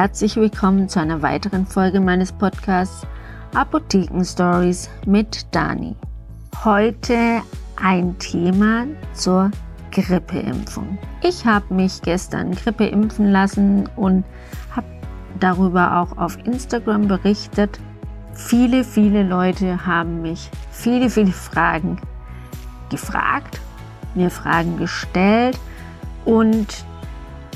Herzlich willkommen zu einer weiteren Folge meines Podcasts Apotheken Stories mit Dani. Heute ein Thema zur Grippeimpfung. Ich habe mich gestern Grippe impfen lassen und habe darüber auch auf Instagram berichtet. Viele, viele Leute haben mich viele, viele Fragen gefragt, mir Fragen gestellt und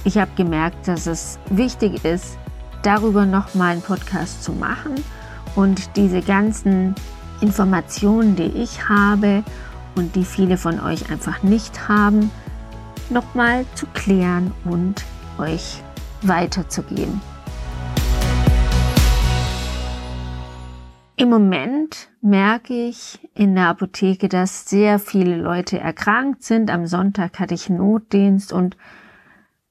ich habe gemerkt, dass es wichtig ist, darüber nochmal einen Podcast zu machen und diese ganzen Informationen, die ich habe und die viele von euch einfach nicht haben, nochmal zu klären und euch weiterzugeben. Im Moment merke ich in der Apotheke, dass sehr viele Leute erkrankt sind. Am Sonntag hatte ich Notdienst und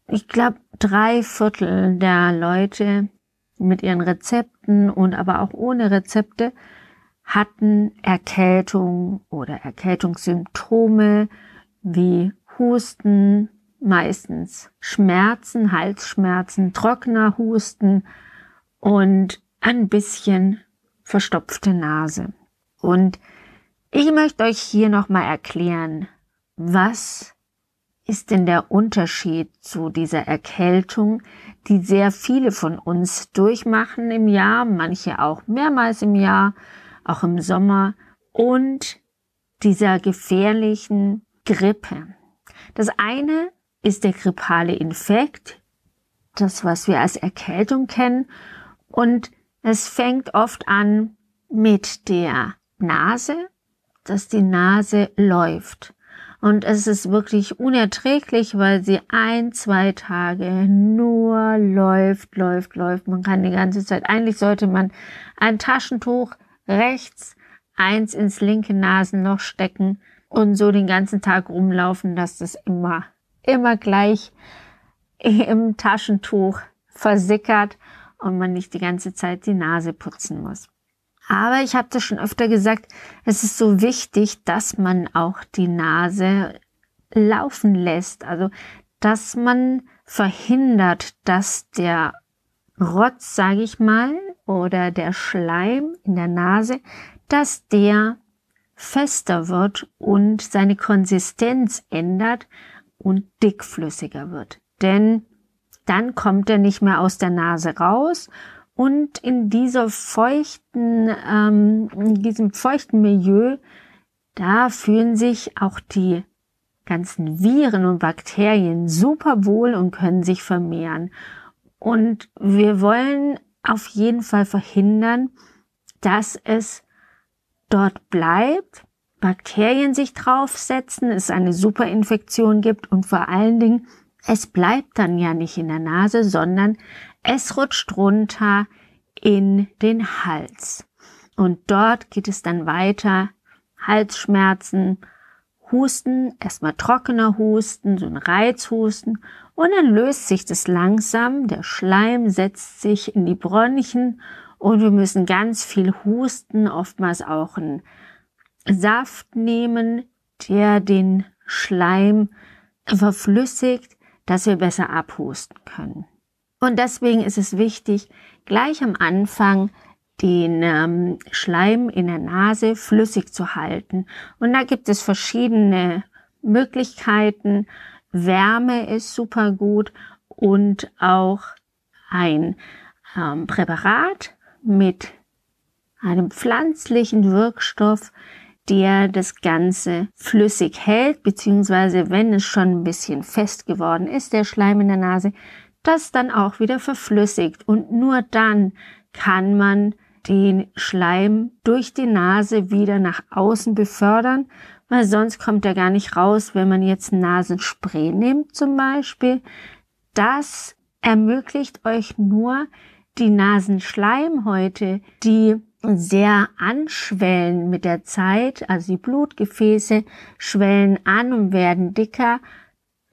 ich glaube, drei Viertel der Leute mit ihren Rezepten und aber auch ohne Rezepte hatten Erkältung oder Erkältungssymptome wie Husten, meistens Schmerzen, Halsschmerzen, trockener Husten und ein bisschen verstopfte Nase. Und ich möchte euch hier nochmal erklären, was ist denn der Unterschied zu dieser Erkältung, die sehr viele von uns durchmachen im Jahr, manche auch mehrmals im Jahr, auch im Sommer, und dieser gefährlichen Grippe? Das eine ist der grippale Infekt, das, was wir als Erkältung kennen, und es fängt oft an mit der Nase, dass die Nase läuft. Und es ist wirklich unerträglich, weil sie ein, zwei Tage nur läuft, läuft, läuft. Man kann die ganze Zeit, eigentlich sollte man ein Taschentuch rechts, eins ins linke Nasenloch stecken und so den ganzen Tag rumlaufen, dass das immer, immer gleich im Taschentuch versickert und man nicht die ganze Zeit die Nase putzen muss. Aber ich habe das schon öfter gesagt, es ist so wichtig, dass man auch die Nase laufen lässt. Also, dass man verhindert, dass der Rotz, sage ich mal, oder der Schleim in der Nase, dass der fester wird und seine Konsistenz ändert und dickflüssiger wird. Denn dann kommt er nicht mehr aus der Nase raus und in dieser feuchten, ähm, in diesem feuchten Milieu, da fühlen sich auch die ganzen Viren und Bakterien super wohl und können sich vermehren. Und wir wollen auf jeden Fall verhindern, dass es dort bleibt, Bakterien sich draufsetzen, es eine Superinfektion gibt und vor allen Dingen, es bleibt dann ja nicht in der Nase, sondern es rutscht runter in den Hals. Und dort geht es dann weiter. Halsschmerzen, Husten, erstmal trockener Husten, so ein Reizhusten. Und dann löst sich das langsam. Der Schleim setzt sich in die Bronchien und wir müssen ganz viel husten, oftmals auch einen Saft nehmen, der den Schleim verflüssigt, dass wir besser abhusten können. Und deswegen ist es wichtig, gleich am Anfang den ähm, Schleim in der Nase flüssig zu halten. Und da gibt es verschiedene Möglichkeiten. Wärme ist super gut und auch ein ähm, Präparat mit einem pflanzlichen Wirkstoff, der das Ganze flüssig hält, beziehungsweise wenn es schon ein bisschen fest geworden ist, der Schleim in der Nase, das dann auch wieder verflüssigt. Und nur dann kann man den Schleim durch die Nase wieder nach außen befördern, weil sonst kommt er gar nicht raus, wenn man jetzt Nasenspray nimmt zum Beispiel. Das ermöglicht euch nur die Nasenschleimhäute, die sehr anschwellen mit der Zeit, also die Blutgefäße schwellen an und werden dicker,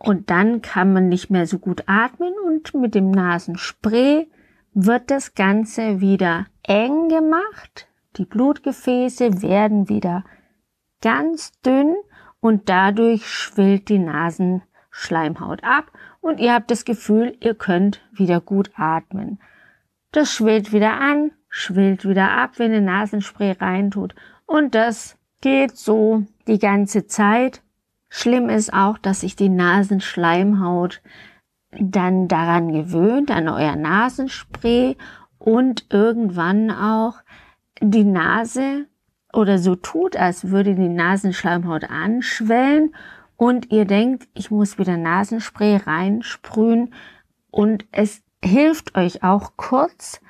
und dann kann man nicht mehr so gut atmen und mit dem Nasenspray wird das Ganze wieder eng gemacht. Die Blutgefäße werden wieder ganz dünn und dadurch schwillt die Nasenschleimhaut ab und ihr habt das Gefühl, ihr könnt wieder gut atmen. Das schwillt wieder an, schwillt wieder ab, wenn ihr Nasenspray reintut und das geht so die ganze Zeit. Schlimm ist auch, dass sich die Nasenschleimhaut dann daran gewöhnt, an euer Nasenspray und irgendwann auch die Nase oder so tut, als würde die Nasenschleimhaut anschwellen und ihr denkt, ich muss wieder Nasenspray reinsprühen und es hilft euch auch kurz,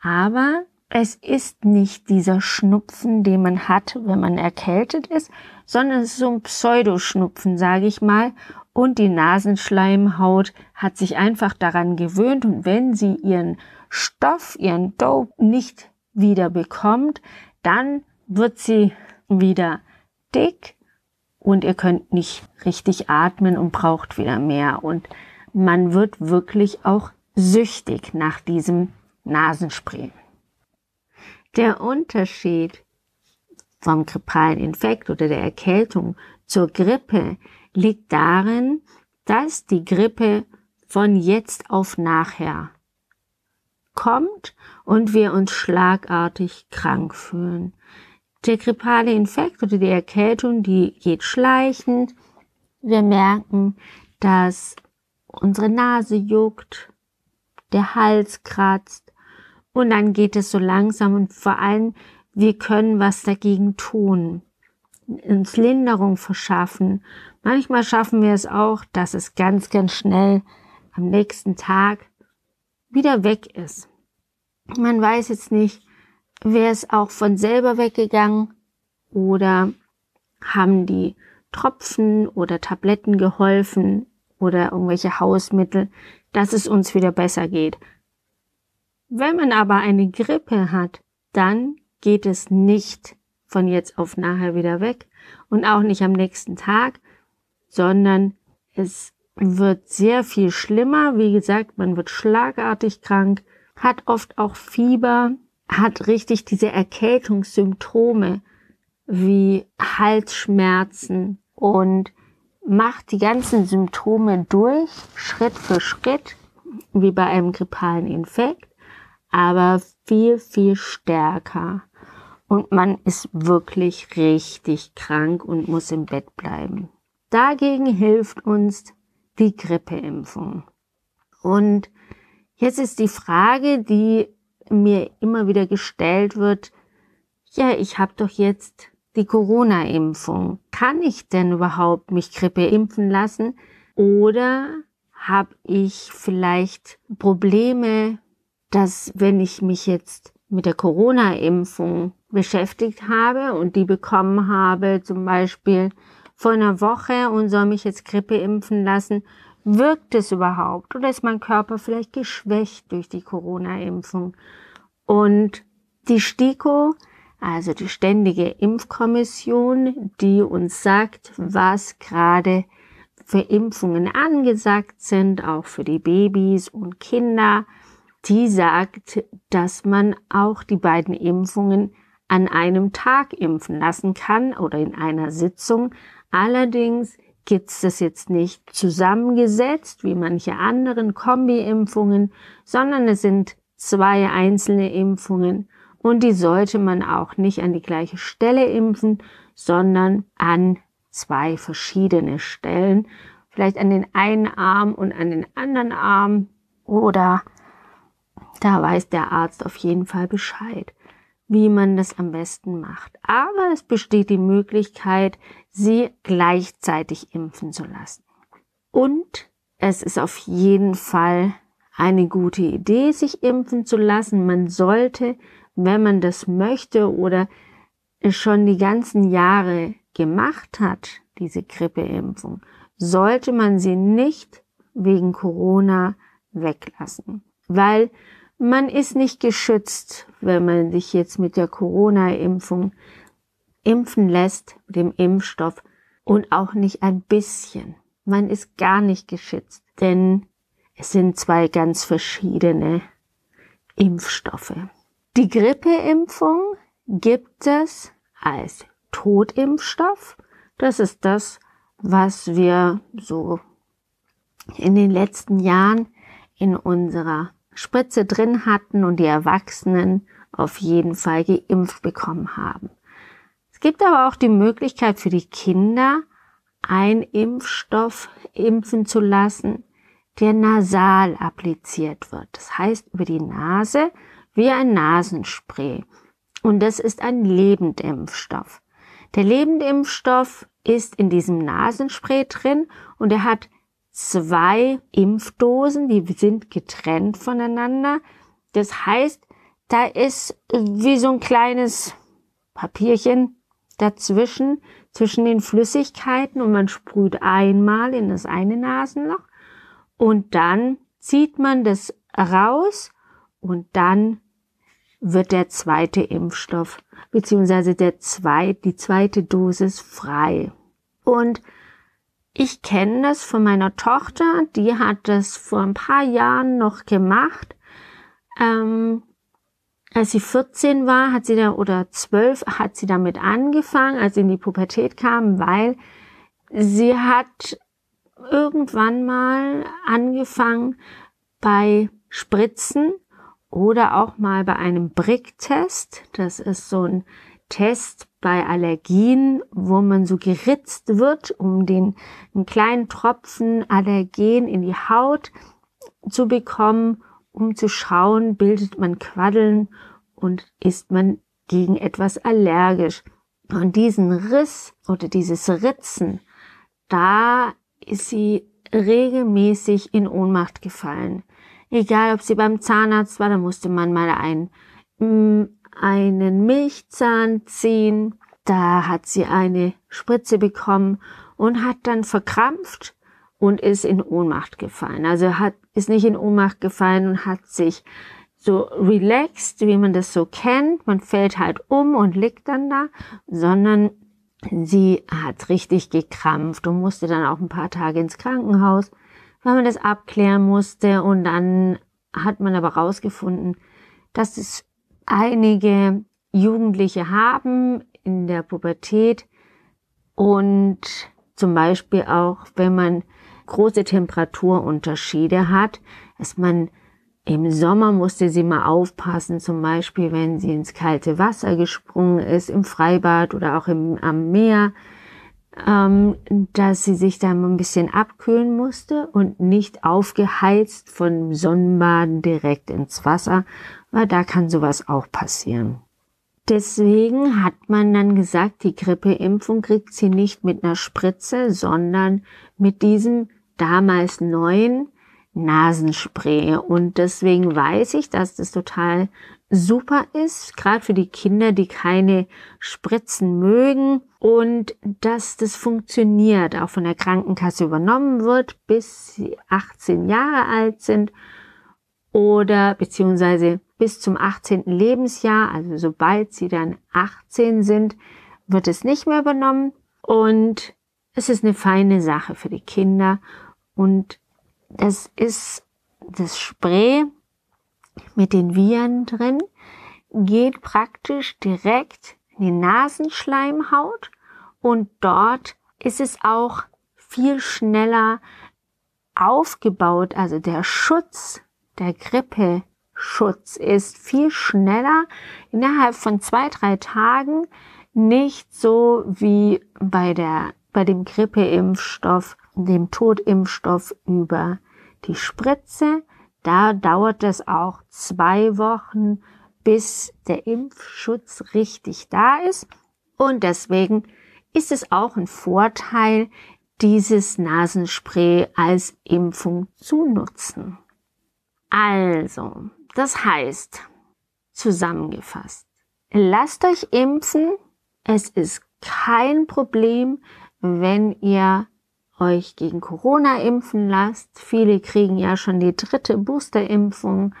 aber es ist nicht dieser Schnupfen, den man hat, wenn man erkältet ist, sondern es ist so ein Pseudoschnupfen, sage ich mal. Und die Nasenschleimhaut hat sich einfach daran gewöhnt und wenn sie ihren Stoff, ihren Dope nicht wieder bekommt, dann wird sie wieder dick und ihr könnt nicht richtig atmen und braucht wieder mehr. Und man wird wirklich auch süchtig nach diesem Nasenspray. Der Unterschied vom grippalen Infekt oder der Erkältung zur Grippe liegt darin, dass die Grippe von jetzt auf nachher kommt und wir uns schlagartig krank fühlen. Der grippale Infekt oder die Erkältung, die geht schleichend. Wir merken, dass unsere Nase juckt, der Hals kratzt und dann geht es so langsam und vor allem wir können was dagegen tun, uns Linderung verschaffen. Manchmal schaffen wir es auch, dass es ganz, ganz schnell am nächsten Tag wieder weg ist. Man weiß jetzt nicht, wäre es auch von selber weggegangen oder haben die Tropfen oder Tabletten geholfen oder irgendwelche Hausmittel, dass es uns wieder besser geht. Wenn man aber eine Grippe hat, dann geht es nicht von jetzt auf nachher wieder weg und auch nicht am nächsten Tag, sondern es wird sehr viel schlimmer. Wie gesagt, man wird schlagartig krank, hat oft auch Fieber, hat richtig diese Erkältungssymptome wie Halsschmerzen und macht die ganzen Symptome durch, Schritt für Schritt, wie bei einem grippalen Infekt, aber viel, viel stärker. Und man ist wirklich richtig krank und muss im Bett bleiben. Dagegen hilft uns die Grippeimpfung. Und jetzt ist die Frage, die mir immer wieder gestellt wird, ja, ich habe doch jetzt die Corona-Impfung. Kann ich denn überhaupt mich Grippe impfen lassen? Oder habe ich vielleicht Probleme, dass wenn ich mich jetzt mit der Corona-Impfung beschäftigt habe und die bekommen habe, zum Beispiel vor einer Woche und soll mich jetzt Grippe impfen lassen, wirkt es überhaupt oder ist mein Körper vielleicht geschwächt durch die Corona-Impfung? Und die STIKO, also die Ständige Impfkommission, die uns sagt, was gerade für Impfungen angesagt sind, auch für die Babys und Kinder, die sagt, dass man auch die beiden Impfungen an einem Tag impfen lassen kann oder in einer Sitzung. Allerdings gibt es das jetzt nicht zusammengesetzt wie manche anderen Kombi-Impfungen, sondern es sind zwei einzelne Impfungen und die sollte man auch nicht an die gleiche Stelle impfen, sondern an zwei verschiedene Stellen. Vielleicht an den einen Arm und an den anderen Arm oder da weiß der Arzt auf jeden Fall Bescheid wie man das am besten macht. Aber es besteht die Möglichkeit, sie gleichzeitig impfen zu lassen. Und es ist auf jeden Fall eine gute Idee, sich impfen zu lassen. Man sollte, wenn man das möchte oder schon die ganzen Jahre gemacht hat, diese Grippeimpfung, sollte man sie nicht wegen Corona weglassen. Weil man ist nicht geschützt, wenn man sich jetzt mit der Corona-Impfung impfen lässt, dem Impfstoff, und auch nicht ein bisschen. Man ist gar nicht geschützt, denn es sind zwei ganz verschiedene Impfstoffe. Die Grippeimpfung gibt es als Totimpfstoff. Das ist das, was wir so in den letzten Jahren in unserer Spritze drin hatten und die Erwachsenen auf jeden Fall geimpft bekommen haben. Es gibt aber auch die Möglichkeit für die Kinder, einen Impfstoff impfen zu lassen, der nasal appliziert wird. Das heißt über die Nase wie ein Nasenspray. Und das ist ein Lebendimpfstoff. Der Lebendimpfstoff ist in diesem Nasenspray drin und er hat zwei Impfdosen, die sind getrennt voneinander. Das heißt, da ist wie so ein kleines Papierchen dazwischen, zwischen den Flüssigkeiten und man sprüht einmal in das eine Nasenloch und dann zieht man das raus und dann wird der zweite Impfstoff beziehungsweise der zweit, die zweite Dosis frei. Und ich kenne das von meiner Tochter, die hat das vor ein paar Jahren noch gemacht. Ähm, als sie 14 war, hat sie da oder 12 hat sie damit angefangen, als sie in die Pubertät kam, weil sie hat irgendwann mal angefangen bei Spritzen oder auch mal bei einem Bricktest. Das ist so ein Test bei Allergien, wo man so geritzt wird, um den einen kleinen Tropfen Allergen in die Haut zu bekommen, um zu schauen, bildet man Quaddeln und ist man gegen etwas allergisch. Und diesen Riss oder dieses Ritzen, da ist sie regelmäßig in Ohnmacht gefallen. Egal, ob sie beim Zahnarzt war, da musste man mal ein, mm, einen Milchzahn ziehen. Da hat sie eine Spritze bekommen und hat dann verkrampft und ist in Ohnmacht gefallen. Also hat, ist nicht in Ohnmacht gefallen und hat sich so relaxed, wie man das so kennt. Man fällt halt um und liegt dann da, sondern sie hat richtig gekrampft und musste dann auch ein paar Tage ins Krankenhaus weil man das abklären musste und dann hat man aber rausgefunden, dass es einige Jugendliche haben in der Pubertät und zum Beispiel auch, wenn man große Temperaturunterschiede hat, dass man im Sommer musste sie mal aufpassen, zum Beispiel, wenn sie ins kalte Wasser gesprungen ist, im Freibad oder auch im, am Meer, ähm, dass sie sich da ein bisschen abkühlen musste und nicht aufgeheizt von Sonnenbaden direkt ins Wasser, weil da kann sowas auch passieren. Deswegen hat man dann gesagt, die Grippeimpfung kriegt sie nicht mit einer Spritze, sondern mit diesem damals neuen Nasenspray. Und deswegen weiß ich, dass das total super ist, gerade für die Kinder, die keine Spritzen mögen und dass das funktioniert, auch von der Krankenkasse übernommen wird, bis sie 18 Jahre alt sind oder beziehungsweise bis zum 18. Lebensjahr, also sobald sie dann 18 sind, wird es nicht mehr übernommen und es ist eine feine Sache für die Kinder und das ist das Spray mit den Viren drin, geht praktisch direkt in die Nasenschleimhaut und dort ist es auch viel schneller aufgebaut. Also der Schutz, der Grippeschutz ist viel schneller innerhalb von zwei, drei Tagen nicht so wie bei der, bei dem Grippeimpfstoff, dem Totimpfstoff über die Spritze. Da dauert es auch zwei Wochen, bis der Impfschutz richtig da ist. Und deswegen ist es auch ein Vorteil, dieses Nasenspray als Impfung zu nutzen. Also, das heißt, zusammengefasst, lasst euch impfen. Es ist kein Problem, wenn ihr euch gegen Corona impfen lasst. Viele kriegen ja schon die dritte Boosterimpfung.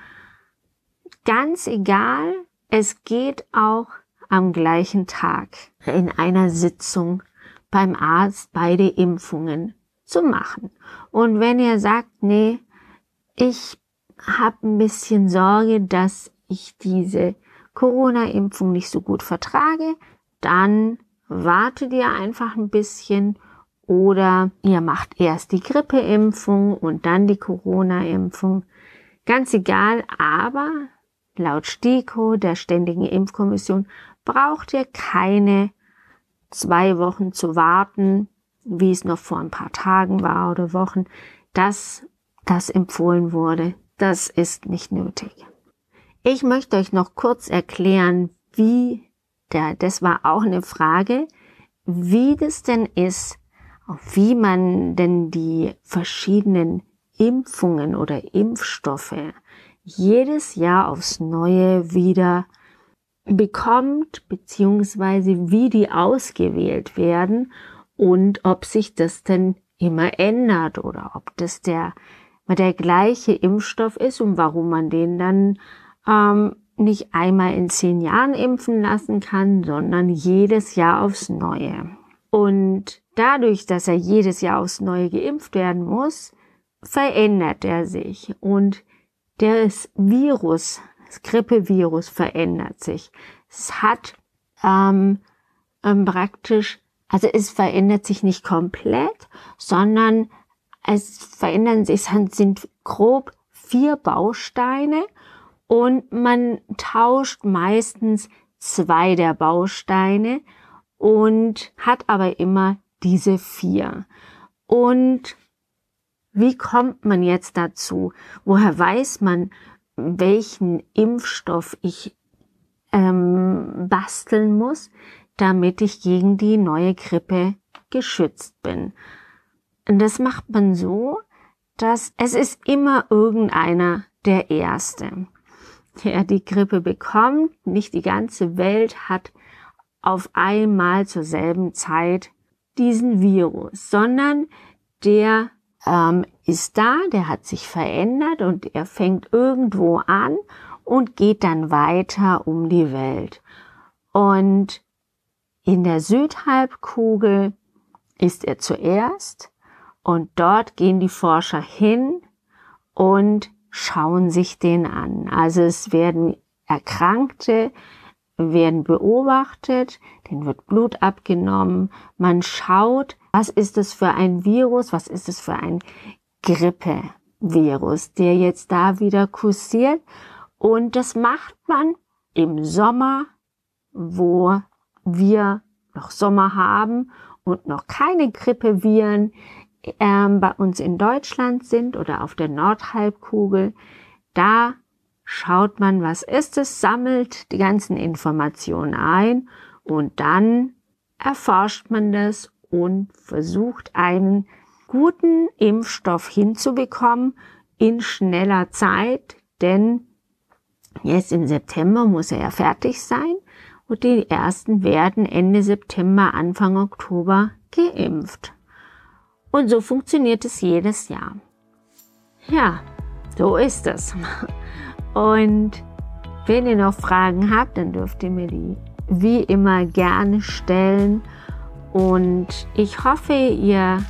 Ganz egal, es geht auch am gleichen Tag in einer Sitzung beim Arzt beide Impfungen zu machen. Und wenn ihr sagt, nee, ich habe ein bisschen Sorge, dass ich diese Corona-Impfung nicht so gut vertrage, dann wartet ihr einfach ein bisschen oder ihr macht erst die Grippeimpfung und dann die Corona-Impfung. Ganz egal, aber laut STIKO, der Ständigen Impfkommission, braucht ihr keine zwei Wochen zu warten, wie es noch vor ein paar Tagen war oder Wochen, dass das empfohlen wurde. Das ist nicht nötig. Ich möchte euch noch kurz erklären, wie der, das war auch eine Frage, wie das denn ist, wie man denn die verschiedenen Impfungen oder Impfstoffe jedes Jahr aufs Neue wieder bekommt, beziehungsweise wie die ausgewählt werden und ob sich das denn immer ändert oder ob das der, der gleiche Impfstoff ist und warum man den dann ähm, nicht einmal in zehn Jahren impfen lassen kann, sondern jedes Jahr aufs Neue. Und dadurch, dass er jedes Jahr aufs Neue geimpft werden muss, verändert er sich und das Virus, das Grippevirus verändert sich. Es hat ähm, ähm, praktisch, also es verändert sich nicht komplett, sondern es verändern sich, es sind grob vier Bausteine und man tauscht meistens zwei der Bausteine und hat aber immer diese vier. Und wie kommt man jetzt dazu? Woher weiß man, welchen Impfstoff ich ähm, basteln muss, damit ich gegen die neue Grippe geschützt bin? Und das macht man so, dass es ist immer irgendeiner der Erste der die Grippe bekommt. Nicht die ganze Welt hat auf einmal zur selben Zeit diesen Virus, sondern der ähm, ist da, der hat sich verändert und er fängt irgendwo an und geht dann weiter um die Welt. Und in der Südhalbkugel ist er zuerst und dort gehen die Forscher hin und schauen sich den an. Also es werden Erkrankte, werden beobachtet, denen wird Blut abgenommen, man schaut, was ist es für ein Virus, was ist es für ein Grippevirus, der jetzt da wieder kursiert. Und das macht man im Sommer, wo wir noch Sommer haben und noch keine Grippeviren ähm, bei uns in Deutschland sind oder auf der Nordhalbkugel, da schaut man, was ist es, sammelt die ganzen Informationen ein und dann erforscht man das und versucht einen guten Impfstoff hinzubekommen in schneller Zeit, denn jetzt im September muss er ja fertig sein und die ersten werden Ende September, Anfang Oktober geimpft. Und so funktioniert es jedes Jahr. Ja, so ist es. Und wenn ihr noch Fragen habt, dann dürft ihr mir die wie immer gerne stellen. Und ich hoffe, ihr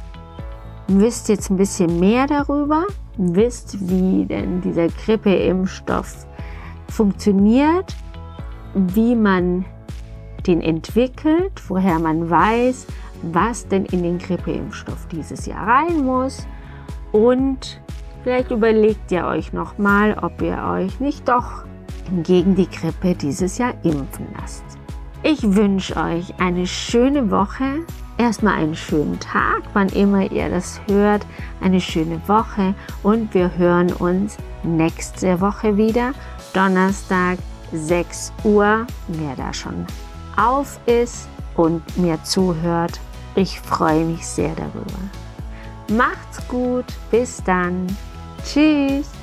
wisst jetzt ein bisschen mehr darüber, wisst, wie denn dieser Grippeimpfstoff funktioniert, wie man den entwickelt, woher man weiß, was denn in den Grippeimpfstoff dieses Jahr rein muss. Und vielleicht überlegt ihr euch nochmal, ob ihr euch nicht doch gegen die Grippe dieses Jahr impfen lasst. Ich wünsche euch eine schöne Woche, erstmal einen schönen Tag, wann immer ihr das hört, eine schöne Woche und wir hören uns nächste Woche wieder, Donnerstag 6 Uhr, wer da schon auf ist und mir zuhört. Ich freue mich sehr darüber. Macht's gut, bis dann. Tschüss.